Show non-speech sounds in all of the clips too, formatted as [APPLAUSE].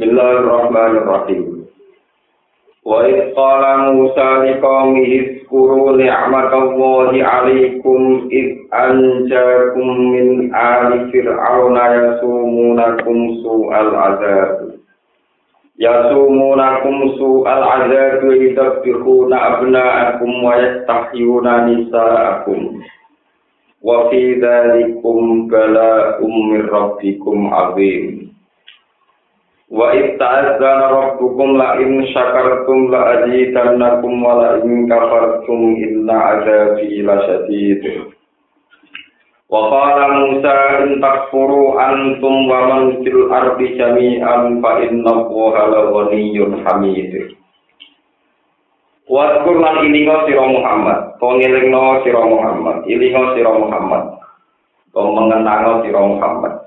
Bismillahirrahmanirrahim. Wa iqala Musa liqawmi izkuru ni'matallahi alaikum id anjakum min ali fir'auna yasumunakum su'al azab. Yasumunakum su'al azab wa yidabbikuna abna'akum wa yastahyuna nisa'akum. Wa fi dhalikum bala'um min rabbikum azim. Wa ista'adzana rabbukum la in syakartum la azidannakum wa la in kafartum inna azabi lasyadid. Wa qala Musa in takfuru antum wa man fil ardi jami'an fa inna Allaha la ghaniyyun hamid. Wa zkur lan ilinga sira Muhammad, to sira Muhammad, ilinga sira Muhammad. To sira Muhammad.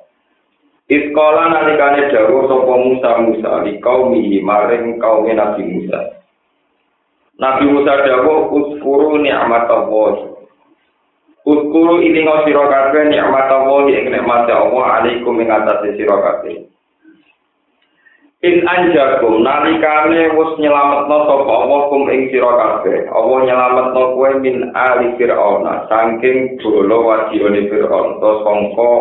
Iskola nalikane dawuh sapa Musa Musa di kaum maring kaum Nabi Musa. Nabi Musa dawuh uskuru nikmat Allah. Uskuru ini ngau sira kabeh nikmat Allah ing nikmat Allah alaikum ing atase sira kabeh. In anjakum nalikane wis nyelametno sapa Allah kum ing sira kabeh. Allah nyelametno kowe min ali Fir'aun saking bolo wajibane Fir'aun to sangka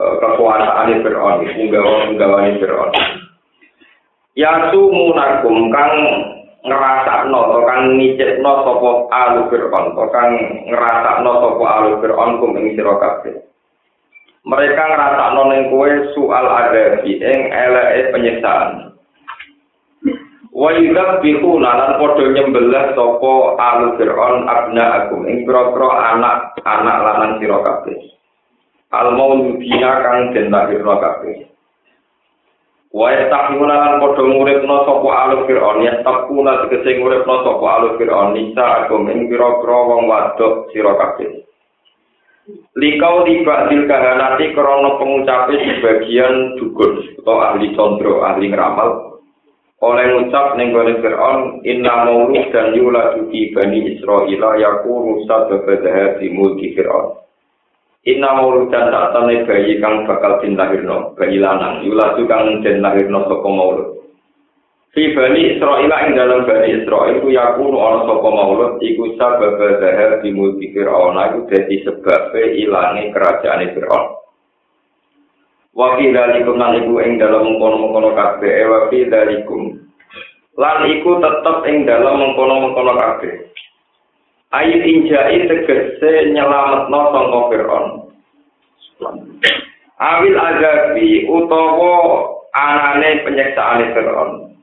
kekuasaan Fir'aun, punggawa-punggawa Fir'aun. Ya sumunakum kang ngerasakno atau kang ngicipno sapa alu Fir'aun, kang ngerasakno sapa alu Fir'aun kum ing kabeh. Mereka ngerasakno ning kowe soal adabi ing eleke penyiksaan. Wa yudabbihu lan padha nyembelih sapa alu Fir'aun abna akum ing pira-pira anak-anak lanang sira kabeh. Al mauludina kang den lahirna kabeh. Wa yastaqimuna lan padha nguripna sapa aluf fir'aun. Ya taquna tegese nguripna sapa aluf fir'aun. Nisa agum ing pira-pira wong wadok sira kabeh. Likau tiba til kahanati krono pengucape sebagian dukun atau ahli condro, ahli ngeramal. Oleh ngucap ning gone Fir'aun inna maulud dan yula duki bani Israila yakunu sababa di mulki Fir'aun Inna mauludan tak tane bayi kang bakal din lahirno, bayi lanang, yuladu kang den lahirno saka maulud. Fi bani Israel ing dalam bani Israel ku yakunu ana saka maulud iku sabab zahar di mulki Fir'aun iku dadi sebab ilange kerajaan Fir'aun. Wa fi dalikum lan iku ing dalam mengkono-mengkono kabeh wa fi dalikum lan iku tetep ing dalam mengkono-mengkono kabeh. Ayu injai tegese nyelametno sangka Fir'aun. Awil azabi utawa anane penyiksaan Fir'aun.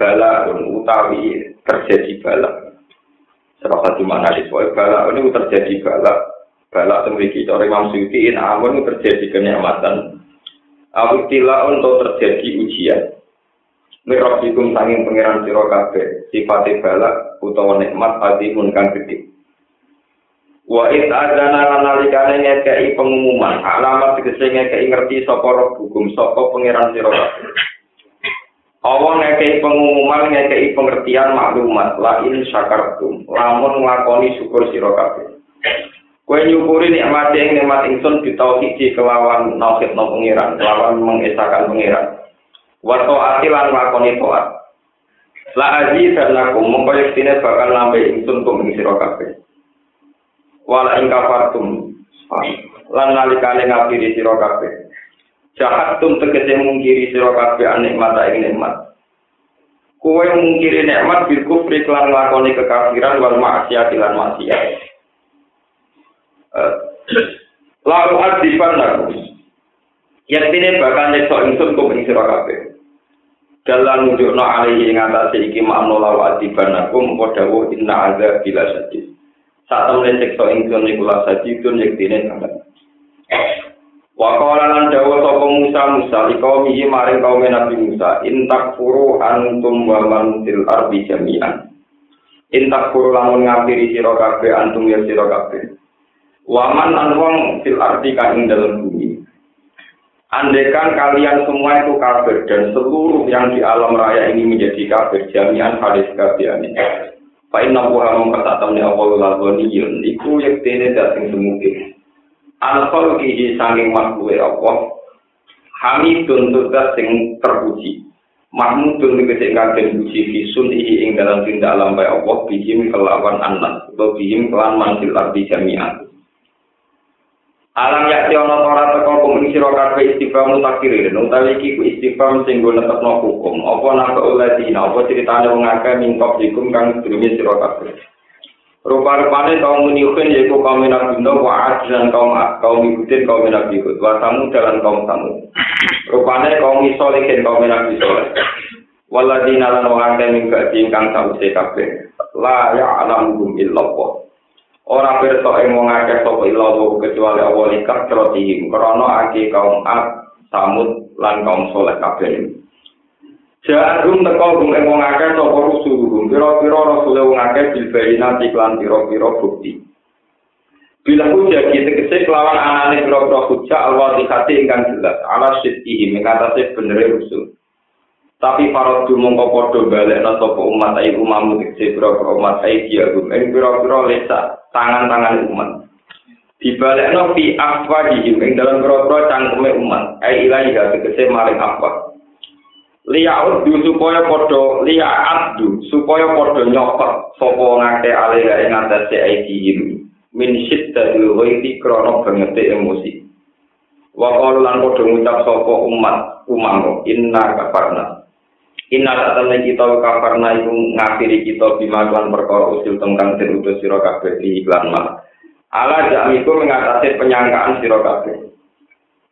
Bala utawi terjadi bala. Serasa di mana di bala ini terjadi bala. Bala memiliki cara Imam Suyuti in amun terjadi kenikmatan. Awil tila untuk terjadi ujian. Mirabikum sanging pengiran sira kabeh sifate balak utawa nikmat hati pun kang gede. Wa it adana nalikane ngekei pengumuman alamat tegese ngekei ngerti sapa roh hukum sapa pangeran sira kabeh. Awa ngekei pengumuman ngekei pengertian maklumat la in syakartum lamun nglakoni syukur sira kabeh. Kowe nyukuri nikmat ing nikmat ingsun ditauhid kelawan nauhid no pangeran, kelawan mengesahkan pangeran. Wa taati lan nglakoni taat. La aji dan laku mongko yektine bakal nambah ingsun kum ing sira kabeh. Wala ing kafartum lan nalikane ngapiri sira kabeh. Jahat tum tegese mungkiri sira kabeh nikmat ing nikmat. Kowe mungkiri nikmat bil kufri lan lakoni kekafiran wal maksiat lan maksiat. Eh, lalu adipan laku. Yektine bakal nyekso ingsun kum ing sira kabeh. Dalam nunjukno alihi ing atase iki makna lawa adibanakum padha wa inna adza bila sadis sak temen siksa ingsun iku la sadidun yektine sangat wa qala lan dawa sapa Musa Musa mihi maring kaum Nabi Musa in takfuru antum wa man fil ardi jami'an. In takfuru lamun ngapiri sira kabeh antum ya sira kabeh. Wa man an wong fil ardi kang ing dalem bumi Andekan kalian semua itu kafir dan seluruh yang di alam raya ini menjadi kafir, jami'an hadis kafian ini. Fa'in nabuha mengkatakan ya Allah lalwaniyun, iku yaktene dating semungkin. Al-Khalqihi sanging makhluk Allah, Hamidun tugas sing terpuji. Mahmudun tegese kagen puji iki ing dalam tindak lampai Allah bihim kelawan anak bihim kelan mansil arti jami'an. Alam yakti ana ora teko kum sira kabeh istighfar mutakirin utawi iki ku istighfar sing go netepno hukum apa napa oleh dina apa critane wong akeh mingkop dikum kang sedurunge sira kabeh Rupa-rupane kaum muniukin yaitu kaum minabino wa dan kaum kaum ikutin kaum minabihud wa tamu dalam kaum tamu. Rupane kaum isolikin kaum minabisoleh. Waladina lan wong akeh mingga ingkang sawise kabeh. La ya alam illallah. Ora ing wong akeh sapa illallah kecuali Allah likat krotihim krana ake kaum Ad, Samud lan kaum soleh kabeh. Jadum teko gum ing wong akeh sapa rusul pira-pira rasul wong akeh bil bayina iklan pira-pira bukti. Bila hujah kita tegese kelawan anane pira-pira hujah Allah dikati ingkang jelas ala sidqihi mengatasi bener rusul. Tapi para mongko padha balekna sapa umat ayi umamu tegese pira-pira umat ayi dia gum ing pira-pira lesa tangan-tangan umat. Dibalekno fi afwadihim ing dalam pira-pira cangkeme umat. Ayi ilahi tegese maring apa. liyaud du supaya padha liyaat du supaya padha nyopot sapa ngake alira ing atase aidihim min syiddatil ghaiti krana bangete emosi. Wa qalu lan padha ngucap sapa umat umamo inna kafarna inna tatane kita kafarna iku ngakhiri kita bima lan perkara usul tengkang den utus sira kabeh iklan mah ala jamiku mengatasi penyangkaan sira kabeh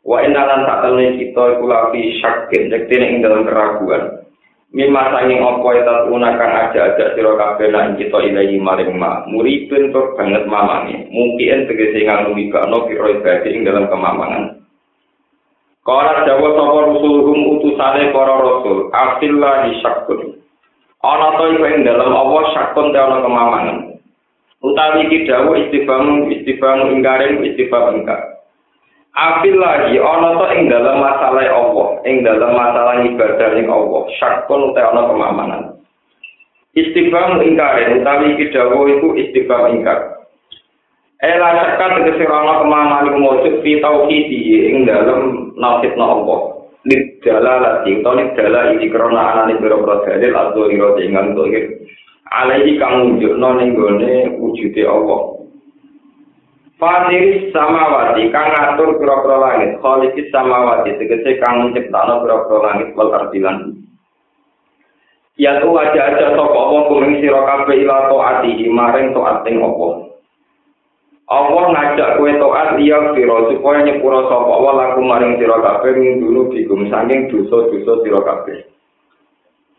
Wa inna lan temen kita iku lafi syakin, yektine ing dalam keraguan. Mimma sanging apa eta unakan aja-aja sira kabeh lan kita ilahi maring ma. Muripun banget mamane. Mungkin tegese nganu ibano piro ibadah ing dalam kemamangan. Kala dawa sapa rusuluhum utusane para rasul, afillahi syakun. Ana to iku ing dalam Allah syakun te ana kemamangan. Utawi iki dawuh istifamu istifamu ingkaren istifam ingkar. Afil lagi ana to ing dalam masalah Allah, ing dalam masalah ibadah ing Allah, syakun uta ana kemamanan. Istighfar ingkar utawi iki dawuh iku istighfar ingkar. Ela syakka tegese ana kemamanan iku mujud fi tauhidi ing dalam nasibna Allah. Liddalalati utawa liddalah iki krana anane pira-pira dalil adzhira ing ngantuk alaihi kang nunjukno ning gone wujude Allah. Fatiris samawati kang ngatur pira-pira langit, khaliqis samawati tegese kang menciptakno pira-pira langit wal ardilan. Ya aja-aja sapa apa kuming sira kabeh ila taati maring taat ing apa. Allah ngajak kowe taat liya sira supaya nyepura sapa apa laku maring sira kabeh ing dulu digum saking dosa-dosa sira kabeh.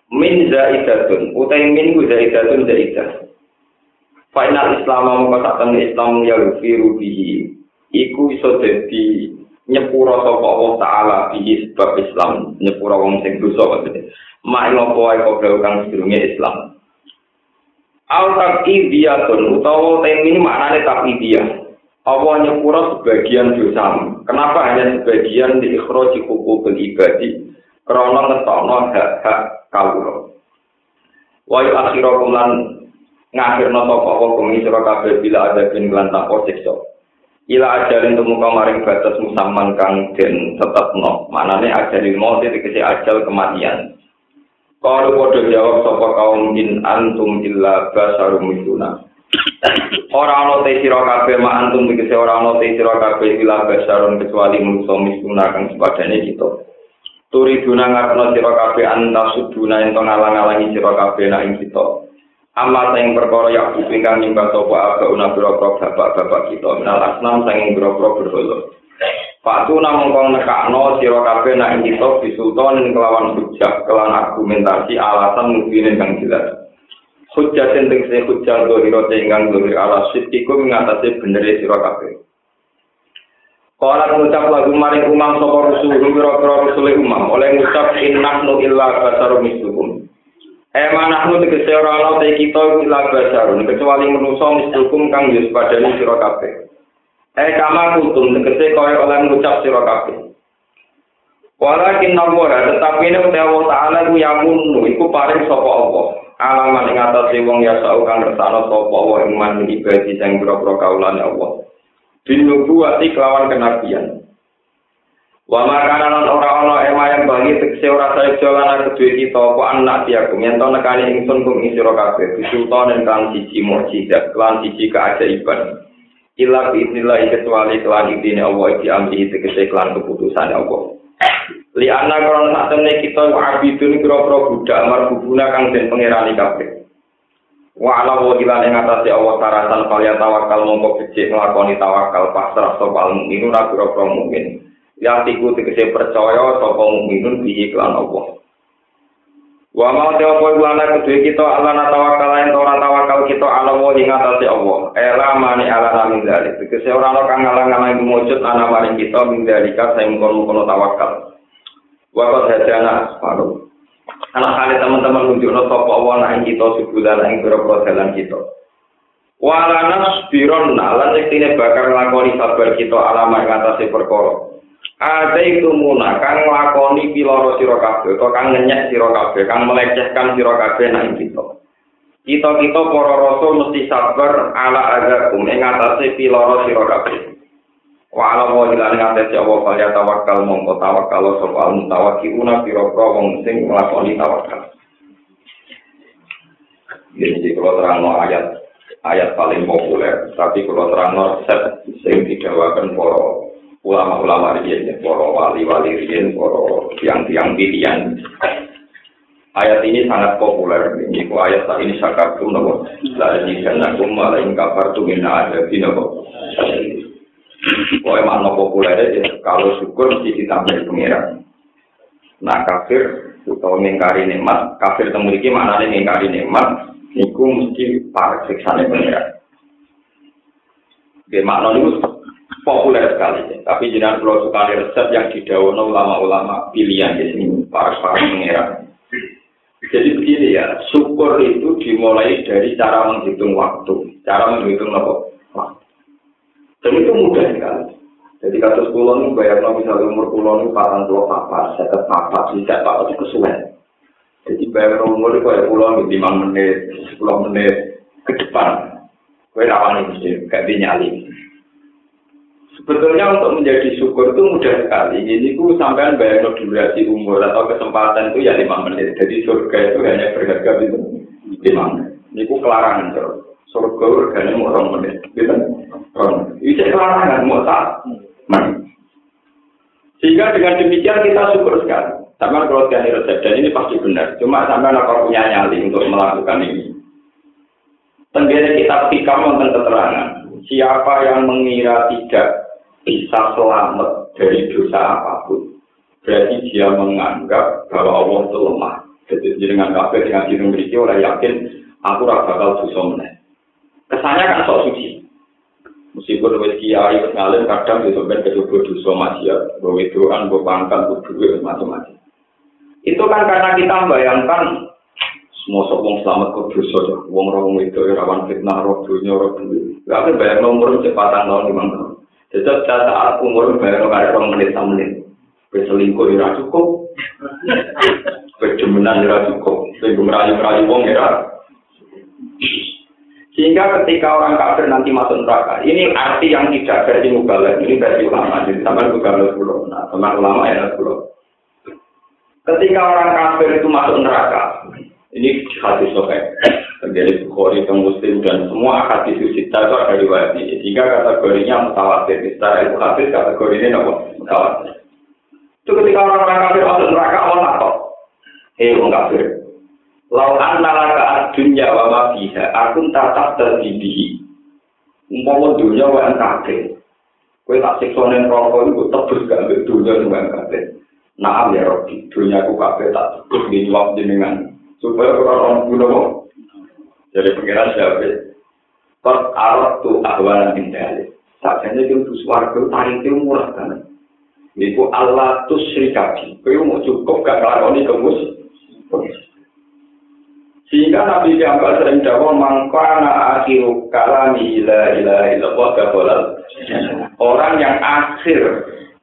Min zaidatun, utai min zaidatun zaidah. Final Islam mau katakan Islam ya rufiru bihi. Iku iso jadi nyepura sapa Allah Taala bihi sebab Islam nyepura wong sing. Mak ngopo ae kok kang sedurunge Islam. Al taqidiyatun utawa tem ini maknane taqidiyah. Allah nyepura sebagian dosa. Kenapa hanya sebagian di ikhroji hukum ibadi? Karena ngetokno hak-hak kawula. Wa yu'akhirukum lan ngakhirno sapa apa kumi sira kabeh bila ada bin lan tanpa siksa ila ajalin temu maring batas musaman kang den tetepno manane ajalin mau tegese ajal kematian kalau bodoh jawab sapa kaum in antum illa basarum mituna ora ana te sira kabeh ma antum tegese ora ana te sira kabeh illa basarum kecuali manusa mituna kang sepadane kita. Turi duna ngarepno sira kabeh anta suduna ento ngalang-alangi sira kabeh nak ing kita. Amal yang perkara yang kupingkan nyembah sopa aga una biro-biro bapak-bapak kita minal asnam sanging biro-biro berholo. Fatu namun kau nekakno siro kabe na kita bisulton kelawan hujjah kelawan argumentasi alasan mungkinin kang jelas. Hujjah sinting sini hujah dohiro tinggang dohir ala sitiku mengatasi benderi sira kabeh. Kala ngucap lagu maring umam sopa rusuhu biro kira rusuhu umam oleh ngucap innak illa basaru mislukum. Eh, Ema nahnu tegesi orang lau teki kita illa basaru kecuali menusau mislukum kang yus padani siro kabeh. Eh kama kutum tegese kaya oleh ngucap sira kabeh. Walakin nawara tetapi ini utia Allah Ta'ala ku yamun iku paring sapa Allah. Alaman ing atase wong ya sau kang ngersano sapa Allah ing man ibadi sing pira-pira kaulane Allah. Bin nubuwati kelawan kenabian. Wa makana lan ora ana ema yang bagi tekse ora saya jalan kedue kita apa anak dia yen to nekani ingsun kum ing sira kabeh bisultan kan siji mukjizat lan siji keajaiban ila bismillah kecuali kelan idine Allah iki amri tegese kelan keputusan Allah. Li ana krono satene kita abidun kira-kira budak amar bubuna kang den pangerani kabeh. Wa ala wa ila ing atase Allah taratan kaliya tawakal mongko becik nglakoni tawakal pasrah sapa mukmin ora kira-kira mukmin. Yang tiku tegese percaya sapa mukminun bihi kelan Allah. Wa ma te apa lana kedue kita ala tawakal yen ora tawakal kita ala wa ing atase Allah. Ela mani ala namin dari tegese ora ana kang ngalang-alang mujud ana maring kita min dalika sing kono-kono tawakal. Wa qad hadana paru. Anak kali teman-teman nunjukno sapa Allah nang kita sebulan ing pira-pira dalan kita. Walana spiron nalan yektine bakal nglakoni sabar kita alama ing atase perkara. Ada itu muna kang lakoni piloro siro kabeh, atau kang ngenyek siro kabeh, kang melecehkan siro kabeh nang kita. Kita kita para rasul mesti sabar ala agakum ing atase piloro siro kabeh. Wa ala wa ila ing atase Allah kaya tawakal mongko tawakal sapa al mutawakkiuna pira-pira wong sing nglakoni tawakal. Jadi kalau terang ayat ayat paling populer, tapi kalau terang set sing didawakan para ulama-ulama riyen, para wali-wali riyen, para tiang-tiang pilihan. Ayat ini sangat populer. Ini ku ayat saat ini sakatum nopo. La jikannakum ma la in kafartum min adabi nopo. Pokoknya makna populer ya, kalau syukur mesti ditambah pengiran. Nah kafir atau mengkari nikmat, kafir temu iki maknane mengkari nikmat, niku mesti para siksane pengiran. Oke, makna niku populer sekali. Tapi jenengan pulau suka resep yang didawono ulama-ulama pilihan di sini, para para pengira. Jadi begini ya, syukur itu dimulai dari cara menghitung waktu, cara menghitung waktu. Dan itu mudah sekali. Jadi kasus pulau ini bayar misalnya umur pulau ini patang pulau papa, saya papa, tidak papa itu kesuwen. Jadi bayar umur itu kayak ini lima menit, sepuluh menit ke depan. Kue rawan ini, kayak dinyali. Sebetulnya untuk menjadi syukur itu mudah sekali. Ini ku sampai bayar durasi umur atau kesempatan itu ya lima menit. Jadi surga itu hanya berharga itu lima menit. Ini ku kelarangan terus. Surga harganya mau orang menit. Gitu? Orang. Itu kelarangan mau tak. Sehingga dengan demikian kita syukur sekali. Sama kalau tiada resep dan ini pasti benar. Cuma sampai apa punya nyali untuk melakukan ini. Tenggara kita pikir tentang keterangan. Siapa yang mengira tidak bisa selamat dari dosa apa pun. Berarti dia menganggap bahwa Allah itu lemah. Jadi dengan kafir dengan diri memiliki orang yakin aku rasa bakal dosa meneh. Kesannya kan sok suci. Meskipun wis kiai wis kadang itu ben kecoba dosa maksiat, bahwa itu kan bahwa pangkat, bahwa macam-macam. Itu kan karena kita membayangkan semua wong selamat kok dosa ya. Wong rawung itu rawan fitnah, roh dunia, roh dunia. Gak ada bayang nomor cepatan tahun lima tahun. Jadi saat umur bayar kare rong menit sam menit. Berselingkuh ya cukup. [LAUGHS] Berdemenan ya cukup. Sehingga merayu-merayu wong ya. Sehingga ketika orang kafir nanti masuk neraka, ini arti yang tidak versi mubalek, ini versi ulama, jadi sama mubalek pulau, nah teman ulama ya pulau. Ketika orang kafir itu masuk neraka, ini hadis sokai, terjadi Bukhari dan Muslim dan semua hadis kita itu ada riwayat ini. Sehingga kategorinya mutawatir. Secara ilmu hadis kategori ini apa? Mutawatir. Itu ketika orang-orang kafir masuk neraka, Allah takut. Eh, orang kafir. Lau annalaka dunya wa ma fiha, aku tatap terdidihi. Umpama dunia wa kafir. Kowe tak siksa ning rokok iku tebus gak ambek dunya sing kafir. Naam ya Rabbi, dunia aku kafir tak tebus di jawab jenengan. Supaya orang-orang kuno Jadi pengiran siapa? Kok arot tuh ahwalan indahnya. Sakjanya itu suarga, tarik itu murah kan. Itu Allah tuh serikati. Kau mau cukup gak ngelakoni kemus. Sehingga Nabi Jambal sering jawab mangkana akhiru kalami ila ila illallah gabolal. Orang yang akhir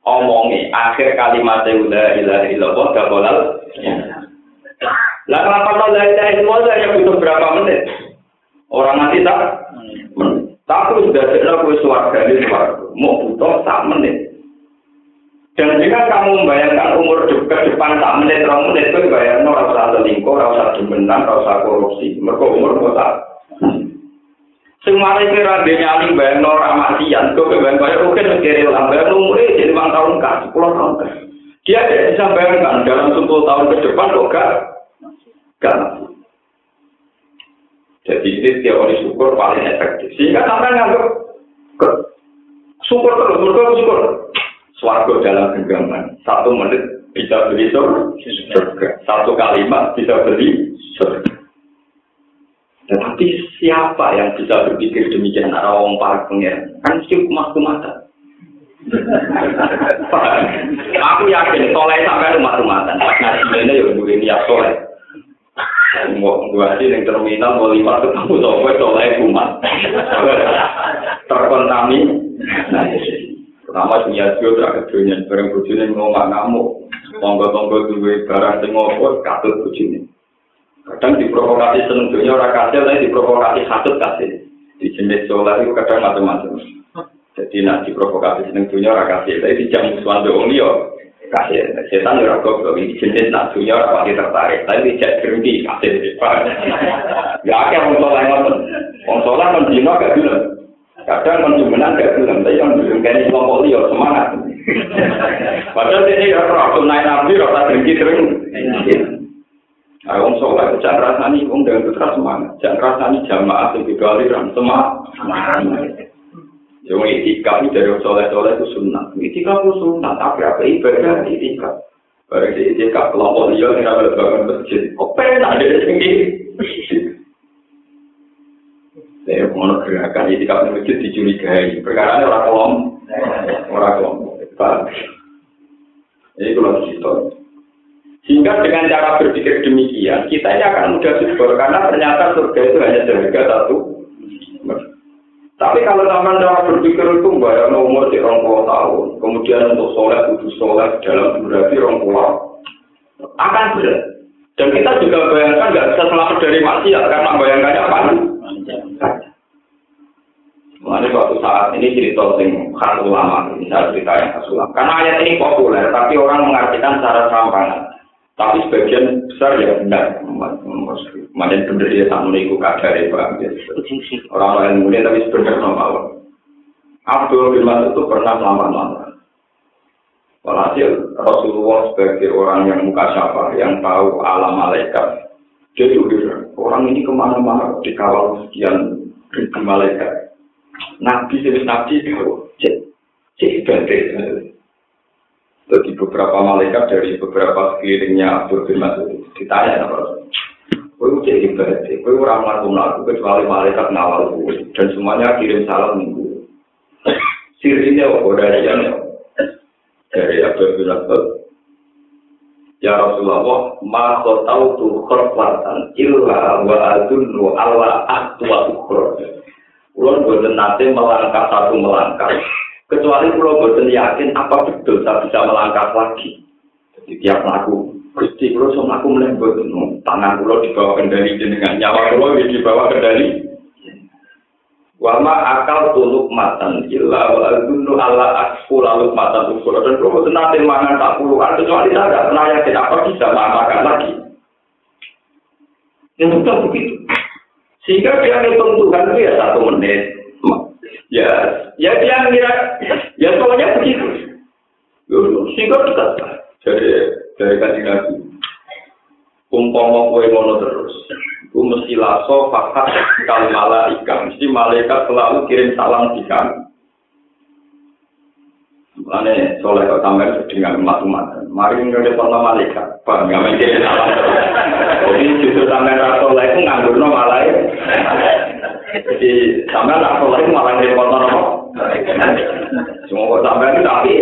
omongi akhir kalimat ila ila illallah gabolal. Lah kenapa la ilaha hanya butuh berapa menit? Orang mati tak? Tapi sudah tidak gue suarga ini suarga. Mau butuh tak menit. Dan jika kamu membayangkan umur ke depan tak menit, orang menit itu bayar no rasa selingkuh, rasa demenan, rasa korupsi. Mereka umur kota. Semua itu rabe nyali bayar no ramasian, kau bayar bayar oke sekali lah bayar umurnya jadi lima tahun kan, sepuluh tahun kan. Dia tidak bisa bayangkan dalam sepuluh tahun ke depan kok gak Jadi ini teori syukur paling efektif. Sehingga sampai nganggap syukur terus, syukur, syukur. Swargo dalam genggaman. Satu menit bisa beli surga. Satu kalimat bisa beli surga. Tetapi siapa yang bisa berpikir demikian arah wong paling pengen? Kan sih kumah mata. Aku yakin soleh sampai rumah rumatan. Ngaji ini ya dulu niat soleh. Mau gua sih yang terminal mau lima ketemu soleh soleh kumat. Terkontaminasi. Pertama punya juga tidak kedunya, barang bujune mau nggak ngamuk, tonggo-tonggo duwe barang sing ngopo katut bujune. Kadang diprovokasi seneng dunia orang kasih, tapi diprovokasi katut kasih. Di jenis sholat itu kadang macam-macam. Jadi nak diprovokasi seneng dunia orang kasih, tapi di jam musuhan doang yo kasih. Setan ya rokok gue ini cincin nak dunia orang pasti tertarik. Tapi cek berhenti kasih di depan. Ya akhirnya konsol yang nonton. Konsol yang nonton gak film. Kadang nonton gak film. Tapi yang belum kayaknya belum poli semangat. Padahal ini ya rokok naik nabi rokok tak berhenti terus. Nah, orang sholat itu jangan rasani, orang dengan semangat. Jangan rasani jamaah, sing dikali ram semangat. Semangat. Yang itikaf dari soleh-soleh itu sunnah. Itikaf itu sunnah, tapi apa ibadah itikaf. Barang di itikaf, kelompok liya, yang ada bangun masjid. Kok penak ada di sini? Saya mau gerakan ini kalau masjid dicurigai. Perkara ini orang kolom, orang kolom. Ini kalau kita. Sehingga dengan cara berpikir demikian, kita ini akan mudah subur karena ternyata surga itu hanya seharga satu. Tapi kalau zaman cara berpikir itu bayar umur di puluh tahun, kemudian untuk sholat, kudus sholat dalam durasi puluh akan berat. Dan kita juga bayangkan nggak bisa selamat dari maksiat karena bayangkannya apa? Mengenai suatu saat ini cerita sing khas ulama, bisa cerita yang khas ulama. Karena ayat ini populer, tapi orang mengartikan secara serampangan. Tapi sebagian besar ya benar. Macam benar dia tak meniku kadar ya Pak. Orang lain mulia tapi sebenarnya normal. Abdul bin Mas'ud itu pernah selamat-selamat. Walhasil Rasulullah sebagai orang yang muka siapa, yang tahu alam malaikat. Dia itu orang ini ke mana-mana dikawal sekian ribu malaikat. Nabi jenis nabi kau cek cek ibadah. Jadi beberapa malaikat dari beberapa sekelilingnya Abdul bin Mas'ud ditanya apa? Kau cek ibadah, kau orang melakukan aku kecuali malaikat ngawal gue dan semuanya kirim salam minggu. Sirinya apa dari yang dari Abdul bin Mas'ud. Ya Rasulullah, ma tahu tuh korplatan illa wa adunnu ala aktua ukhra. Kulo boten nate melangkah satu melangkah. Kecuali kulo boten yakin apa betul saya bisa melangkah lagi. Jadi tiap laku, Gusti kulo so mlaku meneh boten tangan kulo di bawah kendali jenengan, nyawa kulo di bawah kendali. Wama akal tuluk matan illa wa dunu ala asfu lalu matan ukur dan boten nate mangan tak puluhan kecuali saya tidak pernah yakin apa bisa makan lagi. Yang betul begitu. Sehingga dia Tuhan itu ya satu menit. Ya, ya dia ngira, ya soalnya begitu. Sehingga dekat. Jadi dari kasih nabi. Umpama kue mono terus. Itu mesti laso fakat kal malaika. Mesti malaikat selalu kirim salam di kami. Mane soleh kok sampai dengan umat-umat. Mari nggak ada malaikat. Pak, nggak mungkin salam. Jadi justru sampai soleh itu nganggur no malah. Jadi sampai soleh itu malah repot no. Semua kok sampai itu tapi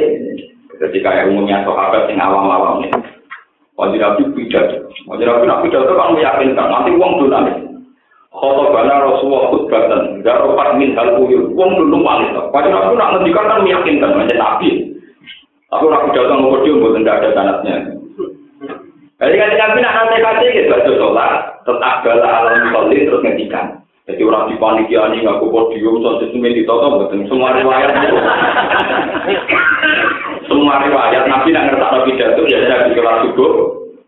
jadi kayak umumnya sahabat yang awam-awam ini. Wajib nabi pidato. Wajib nabi nabi pidato kan meyakinkan nanti uang dulu nanti. Khoto bana Rasulullah khutbatan, garopat min hal uyur, uang dulu paling. Wajib nabi nak ngendikan kan meyakinkan, macam nabi. Tapi orang pidato ngomong dia buat tidak ada sanatnya. Jadi kan nabi nak nanti kasih gitu, sholat, tetap bala alam sholat terus ngendikan. Jadi orang di panitia ini nggak podium, soal sistemnya ditoto, betul. Semua riwayat. Semua riwayat. Nabi nak ngerti pidato ya Nabi sholat subuh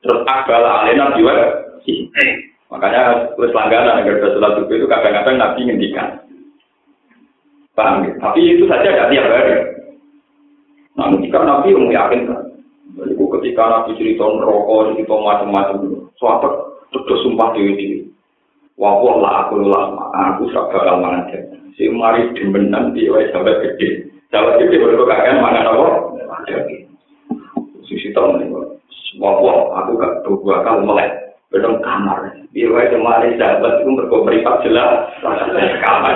terus akbal alena jiwa makanya terus langganan agar sholat subuh itu kadang-kadang Nabi ngendikan. Paham ya? tapi itu saja tidak tiap hari. Nah ketika Nabi yang yakin kan jadi ketika Nabi cerita rokok cerita macam-macam suatu terus sumpah dewi dewi wawah lah aku lama aku sudah bakal mangan si mari demenan di sampai gede. Jawa gede baru kakek mangan apa? Sisi tahun ini, wah aku gak dua kali melek, bedong kamar. Biar wae kemarin sahabat itu mereka beripak jelas, kamar.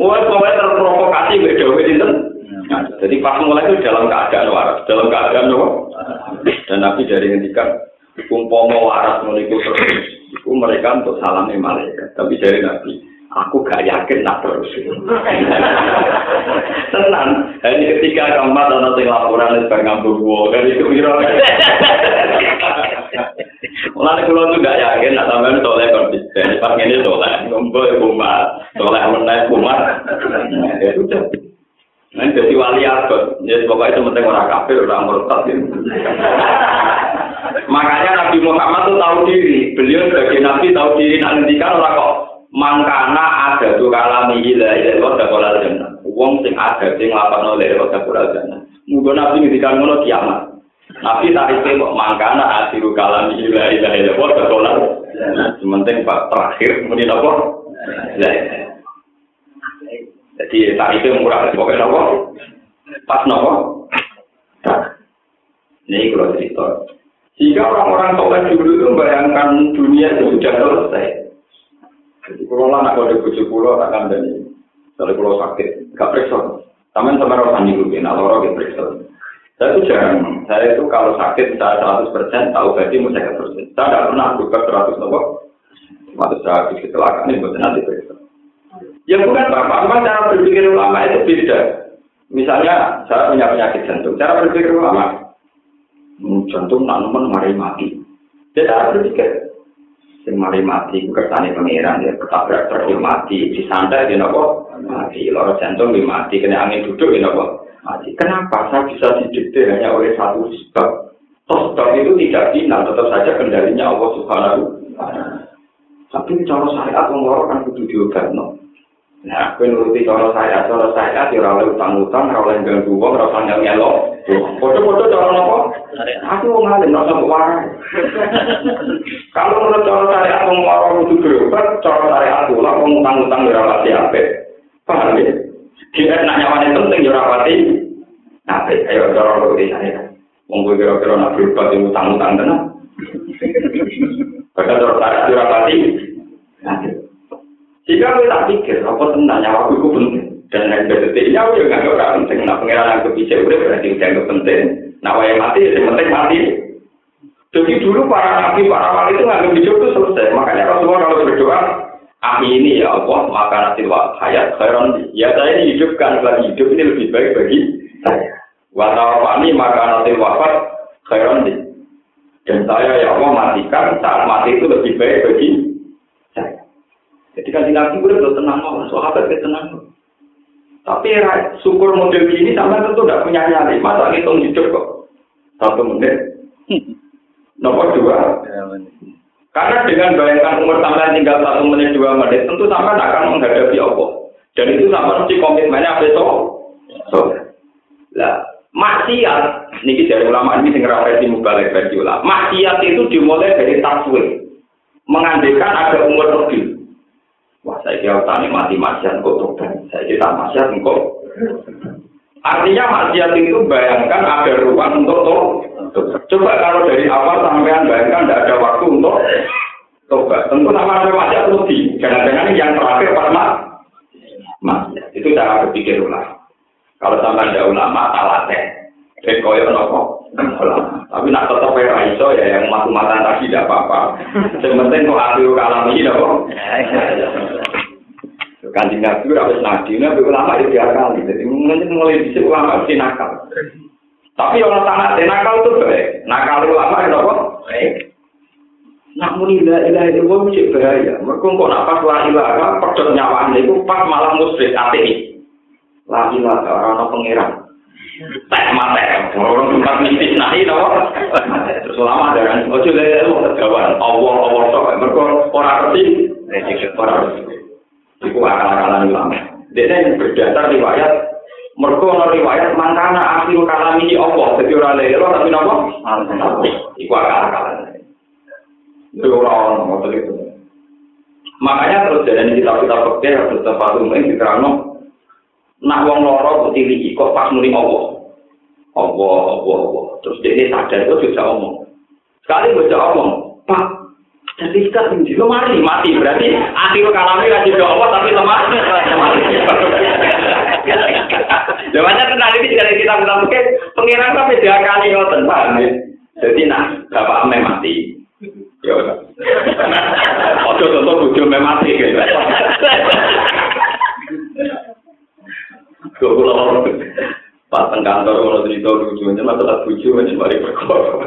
Wah, pokoknya terprovokasi beda beda Jadi pas mulai itu dalam keadaan waras, dalam keadaan apa? Dan Nabi dari ngendikan, umpomo waras menikah terus, itu mereka untuk salami malaikat. Tapi dari Nabi, aku gak yakin nak terus. [LAUGHS] Tenang, ini ketika keempat ada yang laporan itu ngambung gua dari itu miro. [LAUGHS] Mulai kalau tuh gak yakin, nak sampai soleh konsisten. Pas ini soleh, ngumpul kumat, soleh menang kumat. Ya sudah. Nah, jadi wali abad, ya pokoknya itu penting orang kafir, orang murtad. [LAUGHS] Makanya Nabi Muhammad tuh tahu diri, beliau sebagai Nabi tahu diri, nanti kan orang kok mangkana ada tuh kalami ila ila wa dakola jannah. Wong sing ada sing lapakno le wa dakola jannah. Muga nabi ngendikan ngono kiamat. Nabi tarife kok mangkana asiru kalami ila ila ila wa dakola sementing pak terakhir muni napa? La jadi tarife murah pokoknya napa? Pas napa? Ini kalau cerita jika orang-orang soleh dulu itu membayangkan dunia itu sudah selesai Jadi kalau lah nak kode bujuk pulau tak kan dari kalau pulau sakit, gak periksa. Taman sama orang tani gue, nah orang gak periksa. Saya itu jarang, saya itu kalau sakit saya 100% tahu berarti mau saya persen. Saya tidak pernah buka 100 nopo. Waktu saya habis kecelakaan ini buat nanti periksa. Ya bukan apa, cuma cara berpikir ulama itu beda. Misalnya saya punya penyakit jantung, cara berpikir ulama, jantung nak mari mati. Dia cara berpikir, sing mari mati kersane pangeran ya ketabrak terus mati. Disantai di nopo mati. Loro jantung di mati. Kena angin duduk di nopo mati. Kenapa saya bisa didikte hanya oleh satu sebab? Toh sebab itu tidak final tetap saja kendalinya Allah Subhanahu tapi cara syariat orang kan kudu Nah, aku nuruti cara saya, cara saya di rawle utang-utang, rawle ganggu uang, rawle nyelo. Foto-foto calon apa? Aku mau ngalih, nggak usah kemarin. [LAUGHS] Kalau menurut calon tari aku mau orang itu berobat, calon tari aku lah mau ngutang-ngutang di rapati apa? Paham ya? Dia nak nyawanya penting di rapati. Nanti, ayo calon lo di sana. Mau kira-kira nak berobat di ngutang-utang dana. Bagaimana calon tari di rapati? Nanti. Jika gue tak pikir, apa tentang nyawa gue penting? Dan yang detik ya gue nggak orang penting. Nah pengiran yang kebisik udah berarti udah penting. Nah yang mati, yang penting mati. Jadi dulu para nabi, para wali itu nggak hidup itu selesai. Makanya Rasulullah kalau berdoa, Amin ini ya Allah, maka nanti hayat khairan. Ya saya ini hidupkan lagi hidup ini lebih baik bagi saya. Watawafani maka nanti wafat khairan. Dan saya ya Allah matikan saat mati itu lebih baik bagi Jadi kan nabi udah tenang sahabat tenang. Tapi syukur model gini sama tentu tidak punya nyali. Masa ngitung hidup kok satu menit. Nomor dua. Karena dengan bayangkan umur sampai tinggal satu menit dua menit, tentu sampai akan menghadapi Allah. Dan itu sama mesti komitmennya besok. So, lah maksiat, ini dari ulama ini sing referensi mubalik versi ulama. Maksiat itu dimulai dari taswir, mengandekan ada umur lebih. Wah, saya kira tani mati maksiat kok. Saya kira maksiat kok. Artinya maksiat itu bayangkan ada ruang untuk tobat. Coba kalau dari awal sampean bayangkan tidak ada waktu untuk tobat. Tentu sama ada maksiat lebih. Jangan-jangan yang terakhir pas maksiat. Itu cara berpikir ulama. Kalau sampai ada ulama, talateh. Eh koyo nopo. Tapi nak tetap ya iso ya yang matu mata tadi tidak apa-apa. Yang penting kok akhir kalam ini nopo. kanjeng Nabi ora wis nadi, nabi ulama ya diakali. Dadi mulai dhisik ulama sing nakal. Tapi ora tanah nakal tuh bae. Nakal ulama ya kok. Nak muni la ilaha illallah mesti bahaya. Mergo kok nak pas la ilaha pedot nyawane iku pas malam musyrik ate. La ilaha ora ana pangeran. Tak mate. Ora sempat mesti nahi to. Terus ulama darani ojo lek ora gawan. Allah Allah tok mergo ora ngerti. Ora ngerti. Itu akal-akalan ulama dia berdasar riwayat mereka ono riwayat mangkana akhir kalam ini Allah jadi orang lele tapi nopo itu akal-akalan itu orang orang itu makanya terus jadi kita kita pakai harus tempat umum diterangno nak wong loro kok kok pas muni Allah. Allah, Allah, Allah. Terus dia sadar itu bisa omong. Sekali baca omong, Pak, jadi kita tinggi lemari mati berarti akhir kalamnya kasih ke Allah tapi lemah mati. Kenal ini jika kita bilang oke pengiran sampai tiga kali ngoten paham ya. Jadi nah bapak ame mati. Ya udah. Ojo contoh bujo mati gitu. Kula pas teng kantor kalau cerita lucu aja masalah buju aja mari perkara.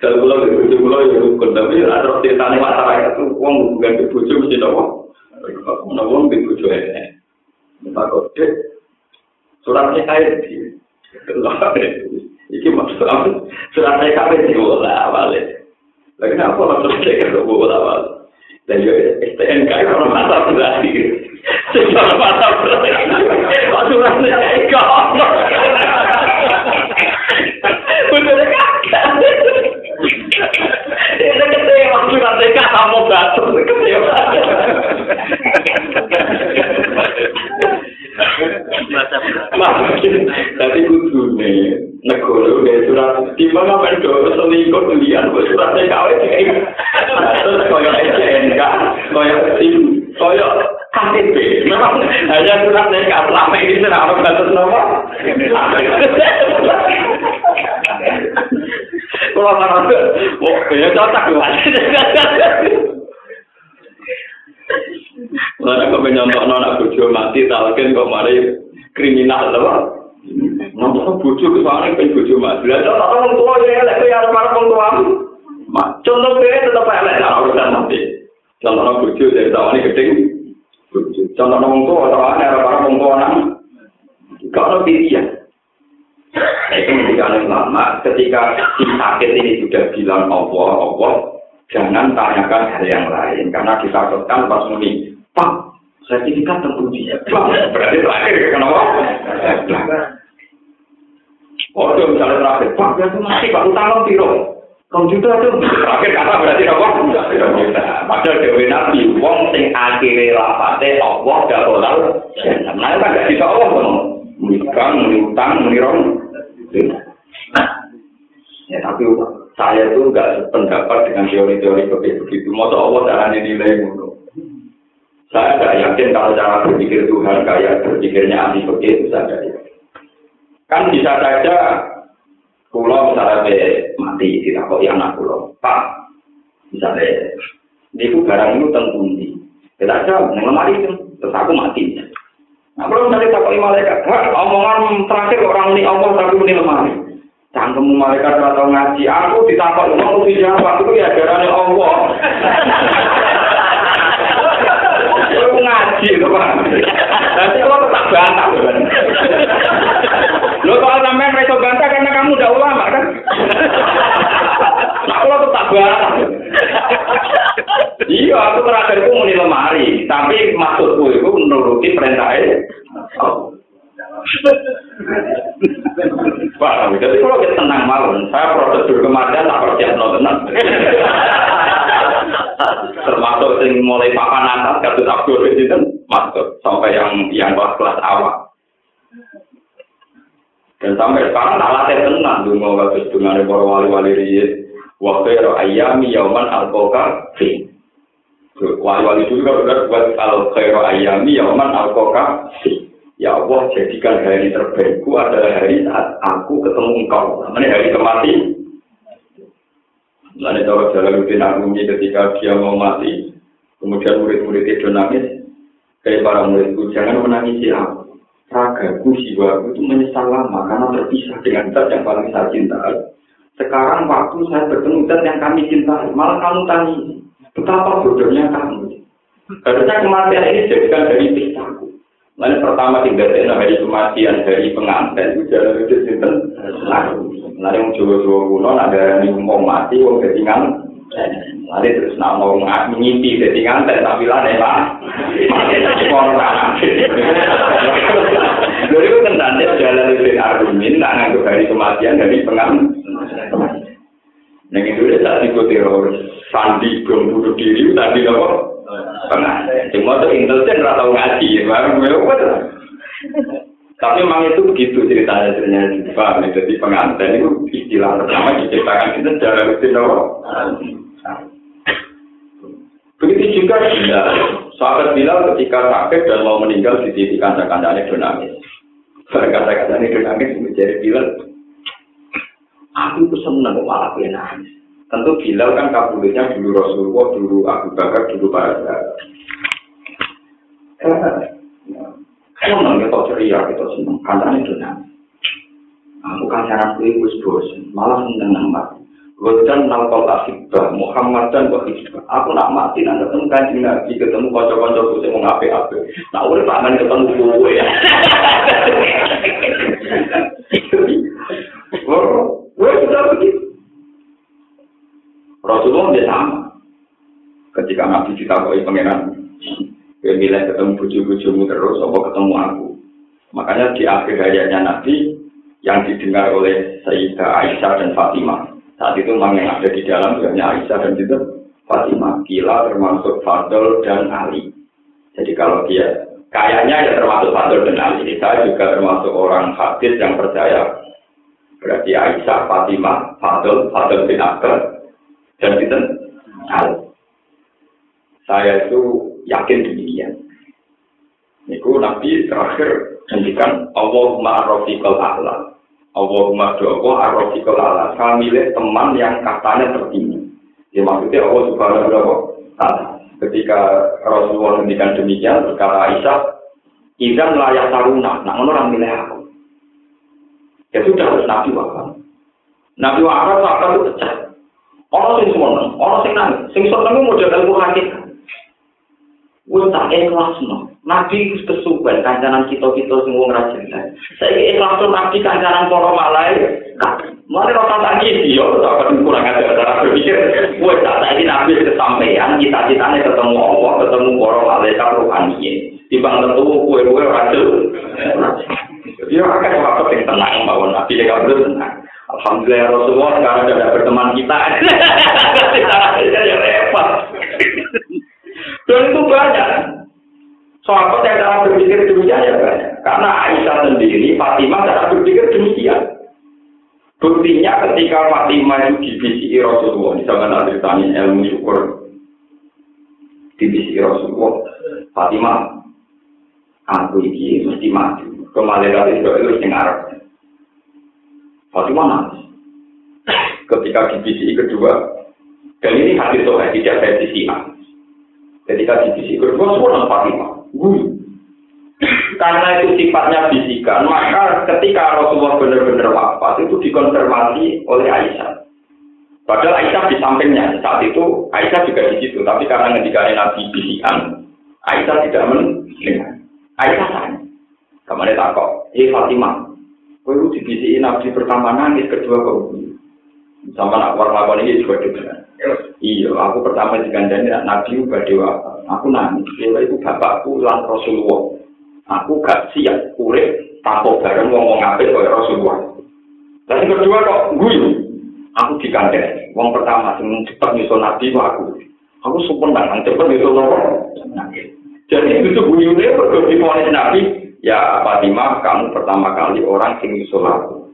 Dalam pulau di bujuk pulau ya bukan tapi ada cerita nih masyarakat itu uang bukan di bujuk sih dong. Kalau mau uang di bujuk ya. Minta kode suratnya kaya di. Iki maksud apa? Suratnya kaya di bola balik. Lagi apa maksudnya kalau bola balik? Dan juga STNK itu mata berarti. Sejauh mata berarti. Suratnya kaya di bola. Bener kakak. Ini kecewa suratnya kak kamu batu. Kecewa. Tapi kudu nih, negara udah surat di mana pendok selingkuh kuliah, suratnya kawin Terus koyo SNK, koyo tim, koyo KTP. Memang hanya surat nikah selama ini tidak ada batas nomor. Kalau orang oh ya cocok lah. Mana kau menyontok nona bojo mati, talken kau mari kriminal loh. Nomor bojo kesoalnya pengen bojo mati. Lalu orang tua ya, lek ya harus orang tua. Contoh dia tetap elek kalau urusan mati. Contoh bojo dari tahun ini gedeng. Contoh wong tua atau ada para nang. Kalau pilihan. Itu menjadi lama ketika si sakit ini sudah bilang Allah, Allah, jangan tanyakan hal yang lain karena ditakutkan pas muni, Pak, sertifikat teruji. Berarti terakhir kenapa? Oh, misalnya terakhir, Pak, dia tuh mati, Pak, utang piro? Kau juta itu terakhir kata berarti apa? Padahal dewi nabi, wong sing akhirnya lapate Allah gak boleh. Nah, kan gak bisa Allah kan? Menikah, menutang, menirong. Ya tapi saya itu gak pendapat dengan teori-teori begitu begitu. Masa Allah caranya nilai mulu. Saya gak yakin kalau cara berpikir Tuhan kayak berpikirnya anti begitu saja. Kan bisa saja Kulo misalnya mati tidak kok anak kulo, pak misalnya itu barang itu tentu kita aja neng lemari itu terus aku mati. Nah kalau misalnya tak kok malaikat, omongan terakhir orang ini omong tapi ini lemari. Cangkemmu malaikat atau ngaji, aku ditakut ngomong mesti jawab itu ya garane Allah. Aku ngaji itu pak. Nanti kalau tetap bantah. Lo kalau sampai mereka bantah karena kamu udah ulama kan? Iya, aku terakhir itu muni lemari, tapi maksudku itu menuruti perintahnya. Pak, jadi kalau kita tenang malam, saya prosedur kematian tak persiap no tenang. Termasuk yang mulai papan atas, kartu abdur itu masuk sampai yang yang kelas awal. Dan sampai sekarang alatnya tenang dungo kasus dengan para wali-wali riyid. Wa khairu ayami yauman al-qoka fi. Wali-wali dulu kan udah buat al khairu ayami yauman al-qoka fi. Ya Allah jadikan hari terbaikku adalah hari saat aku ketemu engkau. Namanya hari kemati. Lalu cara Jalaluddin Arumi ketika dia mau mati, kemudian murid-murid itu nangis, kayak para muridku jangan menangisi aku ragaku jiwaku itu menyesal lama karena terpisah dengan zat yang paling saya cintai. Sekarang waktu saya bertemu zat yang kami cintai, malah kamu tanya, betapa bodohnya kamu. Harusnya kematian ini jadikan dari pisahku. Lalu pertama tinggal di hari kematian dari pengantin itu jalan itu sinten. Lalu yang jawa-jawa kuno ada yang mau mati, mau ketinggalan. Lalu terus nak mau ngimpi jadi ngantek tapi lah nih pak. Orang Lalu itu kan jalan itu argumen, nak ngaku hari kematian dari pengantin. Yang itu dia saat ikut teroris, sandi bom bunuh diri, tadi apa? Pengantin. Cuma tuh intelijen rata ngaji, baru gue Tapi memang itu begitu ceritanya ceritanya juga. Jadi pengantin itu istilah pertama diciptakan itu secara rutin Begitu juga Bilal. Sahabat Bilal ketika sakit dan mau meninggal di titik kancah-kancahnya donangis. Kancah-kancahnya donangis menjadi Bilal. Aku itu senang malah nangis. Tentu Bilal kan kabulnya dulu Rasulullah, dulu Abu Bakar, dulu para sahabat. Senang kita ceria, kita senang. Kancahnya donangis. Aku kancaran gue bos, malah senang nambah. Godan nalkol asibah, Muhammad dan Wahidbah. Aku nak mati, nak ketemu kancing Nabi, ketemu kocok-kocok, saya mau ngape-ape. Nah, udah paman ketemu gue ya. [LAUGHS] Gue sudah begitu. Rasulullah dia sama. Ketika Nabi ditakoi pengenan, gue milih ketemu buju-bujumu terus, apa ketemu aku. Makanya di akhir hayatnya Nabi, yang didengar oleh Sayyidah Aisyah dan Fatimah, saat itu memang yang ada di dalam hanya Aisyah dan juga Fatimah. Gila termasuk Fadl dan Ali. Jadi kalau dia kayaknya ya termasuk Fadl dan Ali. Saya juga termasuk orang hadis yang percaya. Berarti Aisyah, Fatimah, Fadl, Fadl bin Abbas, dan itu Ali. Saya itu yakin demikian. Niku Nabi terakhir ngendikan Allahumma arrofiqal a'la. Allahumma doa arrofiqul ala. Kami teman yang katanya tertinggi. Ya maksudnya Allah subhanahu wa. Ketika Rasulullah menghentikan demikian, berkata Aisyah, Izan layak taruna, nah orang milih aku. Ya sudah Nabi wafat. Nabi wafat sahabat itu pecah. Orang sing seneng, orang sing nangis, sing seneng mau jaga ilmu hakikat. Wes tak ikhlas no. Nabi itu kesuwen kancanan kita-kita sing wong ra jelas. Saiki ikhlas nabi kancanan para malai. Mari rasa lagi dia tak kurang ada cara berpikir. Wes tak saiki nabi kesampaian cita-citane ketemu Allah, ketemu para malaikat rohani. Timbang ketemu kue-kue ora Dia akan waktu yang tenang mawon nabi dia gak tenang. Alhamdulillah Rasulullah sekarang sudah berteman kita. [LAUGHS] Ya repot. Dan itu banyak. Sahabat yang cara berpikir demikian ya banyak. Karena Aisyah sendiri, Fatimah cara berpikir demikian. Buktinya ketika Fatimah itu dibisiki Rasulullah, di zaman ceritanya ilmu syukur dibisiki Rasulullah, Fatimah, aku ini mesti mati. Kembali dari itu itu sing Arab. Fatimah nangis. Ketika dibisiki kedua, dan ini hadis soal tidak versi Ketika dibisiki kedua, semua Fatimah. Karena itu sifatnya bisikan, maka ketika Rasulullah benar-benar wafat itu dikonfirmasi oleh Aisyah. Padahal Aisyah di sampingnya saat itu Aisyah juga di situ, tapi karena ketika Nabi bisikan, Aisyah tidak mendengar. Aisyah tanya, kemana tak kok? Eh Fatimah, kau itu dibisikin Nabi pertama nangis, kedua kau sama nak keluar lakukan ini juga juga. Iya, aku pertama digandani Nabi juga dewa. Aku nangis, dewa itu bapakku lan Rasulullah. Aku gak siap kulit tanpa bareng ngomong ngapit oleh Rasulullah. Dan kedua kok gue, aku digandani. Wong pertama yang cepat nyusul Nabi aku. Aku sumpah nang cepat nyusul Nabi. Jadi itu guyune berdoa di Nabi, ya Fatimah kamu pertama kali orang yang nyusul aku.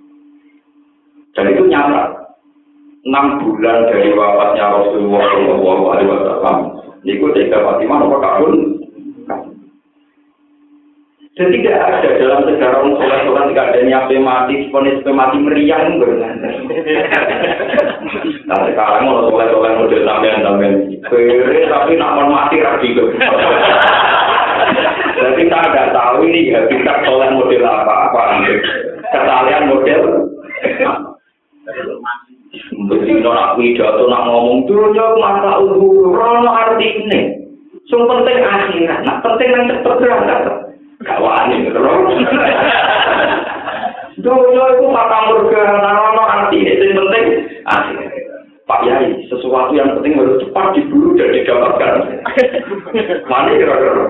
Dan itu nyata enam bulan dari wafatnya Rasulullah Shallallahu Alaihi Wasallam. Niku Fatimah nomor kabun. Dan tidak ada dalam sejarah orang sholat sholat tidak ada nyampe mati, ponis mati meriang berlanda. Nah sekarang mau sholat sholat model sampean sampean, kere tapi nak mati rapi Jadi saya nggak tahu ini ya kita sholat model apa apa. Kesalahan model. Begitu nak pidato nak ngomong dunia masa uhu rono arti ini. Sung penting akhirat, nak penting yang cepet berangkat. Kawan ini terus. Dojo itu mata murga, narono arti itu yang penting. Asik. Pak Yai, sesuatu yang penting harus cepat diburu dan didapatkan. Mana kira-kira?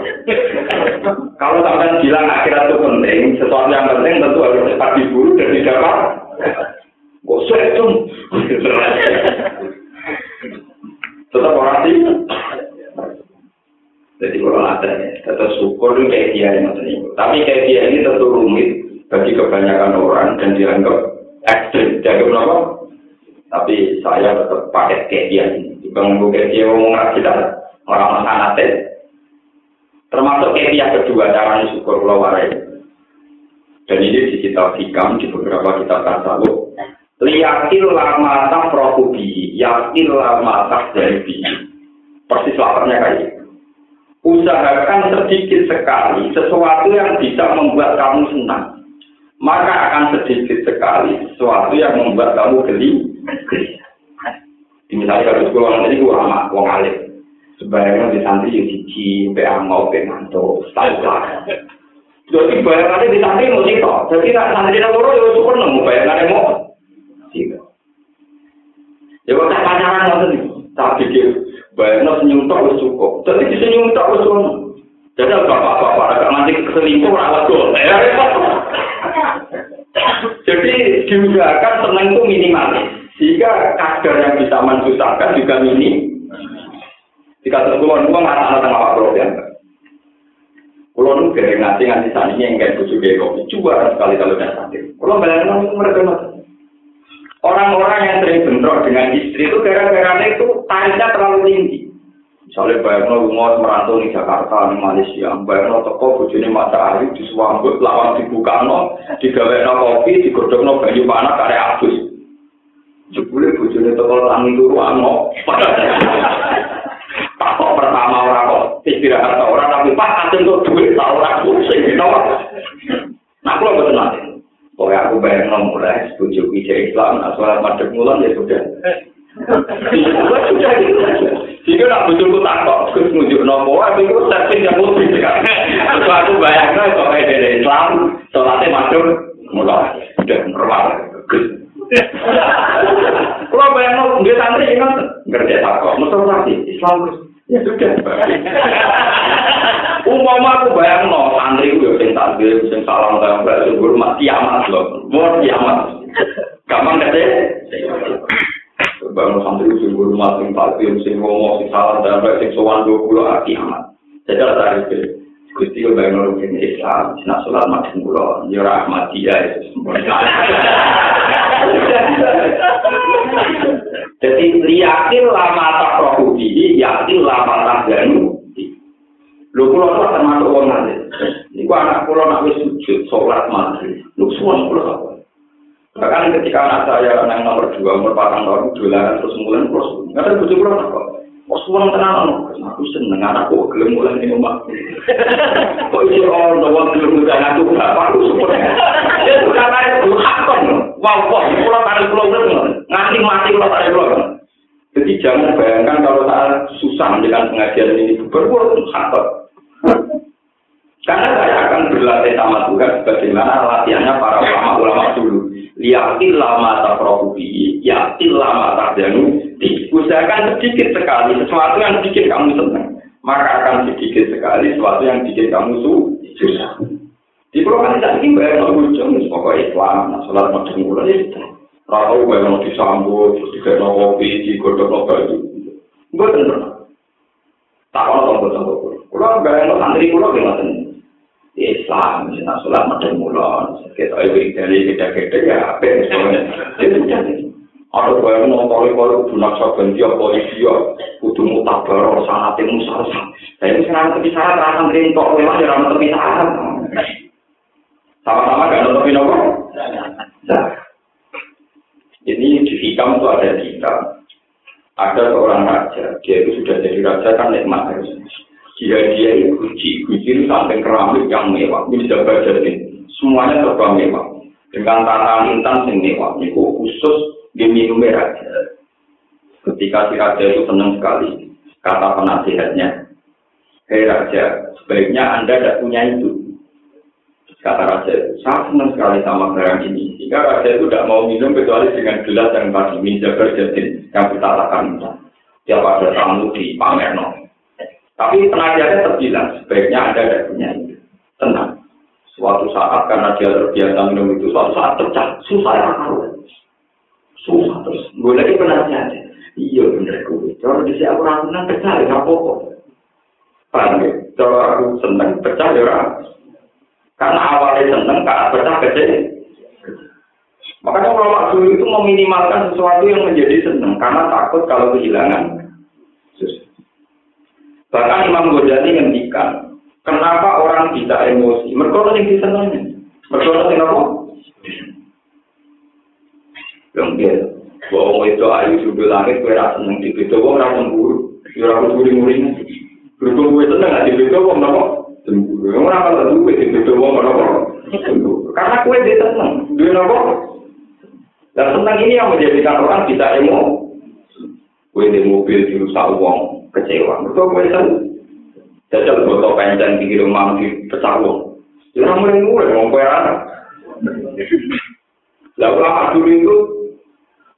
Kalau sampai bilang akhirat itu penting, sesuatu yang penting tentu harus cepat diburu dan didapat. Sulit tuh? Tetap orang sih. Jadi kalau ada, tetap syukur itu kayak dia ini. Tapi kayak dia ini tentu rumit bagi kebanyakan orang dan dianggap ekstrim. Dianggap apa? Tapi saya tetap pakai kayak dia ini. Dibanding kayak dia ngomong kita orang sangat Termasuk kayak dia kedua caranya syukur pulau warai. Dan ini di kitab hikam di beberapa kitab tasawuf. Liyakil lama tak prokubi, yakil lama tak dari Persis laparnya kayak gitu usahakan sedikit sekali sesuatu yang bisa membuat kamu senang. Maka akan sedikit sekali sesuatu yang membuat kamu geli. Misalnya kalau sekolah nanti gue lama, gue ngalir. Sebaliknya di santri yang siji, sampai mau ngantuk, tahu lah. Jadi bayangannya di santri mau sih Jadi santri nak loro ya syukur nemu bayangannya mau. Sih. Ya tak pacaran nggak tak pikir Bayangno senyum tak cukup. Tapi di senyum tak wis ono. Jadi bapak-bapak agak nanti keselingkuh rawat gol. Jadi diusahakan senang itu minimalis. Sehingga kadar yang bisa mensusahkan juga minim. Jika terkulon itu nggak ada tengah Bro ya. Kulon dari ngasih ngasih saninya yang kayak bujuk kopi. Coba sekali kalau udah sakit. Kulon bayangin mereka Orang-orang yang sering bentrok dengan istri itu gara-gara itu tarifnya terlalu tinggi. Misalnya bayangnya rumah merantau di Jakarta, di Malaysia. Bayangnya toko bojone mata ayu di Suambut, lawan dibuka no, digawe no kopi, digodok no banyu panas, kare abis. Jepulnya bojone toko langi turu no. Pakok pertama orang kok, istirahat orang, tapi pak asin kok duit, tak orang pusing, gitu. Nah, aku lho nanti. Pokoknya aku bayangnya mulai, bojoku ide Islam, nah, soalnya mulan ya sudah. [LAUGHS] Sudah, sudah. Jika nak muncul tak takut, ku muncul nopo, tapi ku setting yang mutu. Terus aku bayangkan, kok kayak dari Islam, sholatnya masuk, mulai, udah merwal, ku. Lo bayang lo, dia santri, ya kan? tak kok, muncul lagi, Islam, ya sudah. Umum aku bayang lo, santri ku ya, yang santri, yang salam, yang berat, yang hormat, kiamat lo. Mau kiamat. Gampang gak deh? Bangun santri sing hormat, sing takbir, sing ngomong, sing salam tambah, sing sowan dua puluh kiamat. Jadi ada tarik Gusti yo bayang rukun Islam, sina sholat madem kula, yo rahmat dia itu semua. Jadi liyakin lama tak rohubi, yakin lama tak ganu. Lu pulau tuh termasuk orang nanti. Ini gua anak pulau nak wis sujud sholat maghrib. Lu semua pulau? Bahkan ketika anak saya yang nomor dua umur patang tahun dolaran terus mulai terus nggak ada bujuk pulau apa? Oh semua tenang, aku seneng anakku gelem mulai ini rumah. [LAUGHS] Kok ini orang tua gelem udah ngaku bapak lu semua. Ya sudah naik lu hakon. Wow, wow, pulau tarik pulau bener. Nganti mati pulau tarik pulau. Jadi jangan bayangkan kalau saat susah dengan pengajian ini berbuat hakon. Karena saya akan berlatih sama Tuhan bagaimana latihannya para ulama-ulama dulu. Liatin lama tak prokubi, yakin lama tak janu. Usahakan sedikit sekali sesuatu yang bikin kamu senang. Maka akan sedikit sekali sesuatu yang bikin kamu susah. Di kan tidak ingin bayar no ujung, pokoknya Islam, nah sholat macam ya sudah. Ratau bayar no disambut, terus juga no kopi, digodok no baju. Gue tenang. Tak kalau tombol-tombol. Kalau bayar no santri pulau gimana? Islam, misalnya sholat macam mulon, kita ibu dari kita-kita ya, apa yang semuanya, itu jadi. Ada bayang nonton kalau kudu naksa ganti polisi ya, kudu mutabar sangat yang musal Saya ini sekarang syarat rasam rintok, memang ya ramah tepi syarat. Sama-sama gak nonton apa? Ini di hikam itu ada kita. Ada seorang raja, dia itu sudah jadi raja kan nikmat harusnya. Dia dia guci guci sampai keramik yang mewah. Ini jaga jadi semuanya serba mewah. Dengan tata intan yang mewah. Itu khusus di minum raja. Ketika si raja itu senang sekali. Kata penasihatnya hei raja sebaiknya anda tidak punya itu. Kata raja itu, saya senang sekali sama barang ini. Jika raja itu tidak mau minum kecuali dengan gelas yang tadi minja berjadin yang kita lakukan. Tiap ada tamu di pamerno. Tapi penasihatnya terbilang sebaiknya ada dan punya itu. Tenang. Suatu saat karena dia terbiasa minum itu, suatu saat pecah, susah ya Susah terus. Gue lagi penasihatnya. Iya bener gue. Kalau di sini aku ragunan pecah ya apa-apa. Paham ya? Kalau aku seneng pecah ya Karena awalnya seneng, tak pecah kecil. Makanya ulama dulu itu meminimalkan sesuatu yang menjadi seneng, karena takut kalau kehilangan. Bahkan Imam Ghazali ngendikan, kenapa orang bisa emosi? Mereka yang disenangi. Mereka yang apa? Yang dia, bahwa itu ayu sudah langit, gue rasa seneng di situ, gue rasa cemburu. Gue rasa cemburu-cemburu. Berhubung gue seneng, di situ, gue cemburu. Yang orang kalau duit itu itu wong apa? Karena kue dia seneng, dia apa? Dan senang ini yang menjadikan orang bisa emo. Kue di mobil dirusak uang kecewa. Betul kue seneng. Jajal botol pencen di rumah di pecah uang. Jangan mulai mulai mau kue anak. Lalu apa dulu itu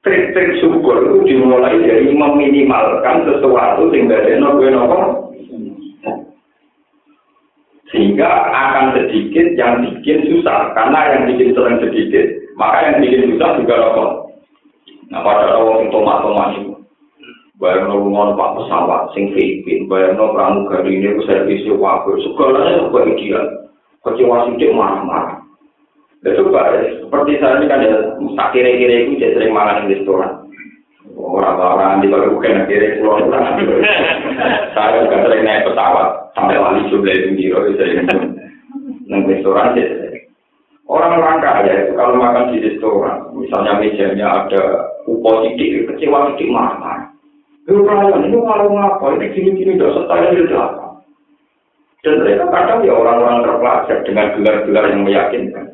trik-trik syukur itu dimulai dari meminimalkan sesuatu sehingga dia nopo nopo sehingga akan sedikit yang bikin susah karena yang bikin sering sedikit maka yang bikin susah juga rokok nah pada orang tomat tomat itu bayar nol pak pesawat sing Filipin bayar nol pramugari ini servis wakil segalanya juga ideal kecewa sedikit marah-marah. Itu seperti saya ini kan ya tak kira-kira itu jadi sering makan di restoran. Orang-orang di bawah bukan akhirnya keluar saya juga sering naik pesawat sampai wali jumlah itu di sering. Neng restoran orang-orang kaya itu kalau makan di restoran misalnya mejanya ada upo sidik kecewa sidik itu perayaan ini warung apa ini gini-gini udah setara itu apa dan mereka kadang ya orang-orang terpelajar dengan gelar-gelar yang meyakinkan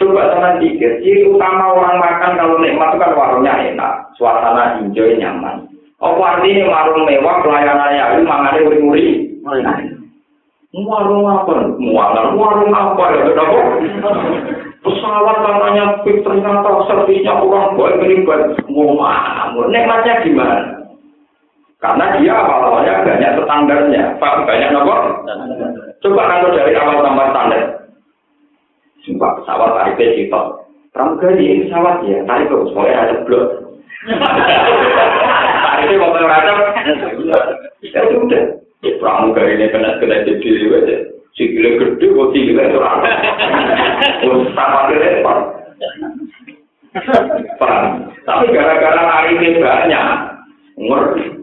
Coba sama pikir, ciri utama orang makan kalau nikmat itu kan warungnya enak, suasana hijau nyaman. Apa artinya warung mewah, pelayanannya itu mangannya uri-uri? Warung apa? Mualan, warung apa ya? Kenapa? Pesawat katanya ternyata servisnya kurang baik, baik. Mau nikmatnya gimana? Karena dia awal-awalnya banyak standarnya, banyak nopo. Coba kalau dari awal tambah standar, Sumpah pesawat tarifnya sitok. Pramugari ini pesawat ya, tarik terus, pokoknya ada blok. Tarifnya mau ngeracap. Ya sudah. Pramugari ini kena kena jadi aja. Gede, kok sikile itu. Sama repot. Tapi gara-gara tarifnya banyak, ngerti.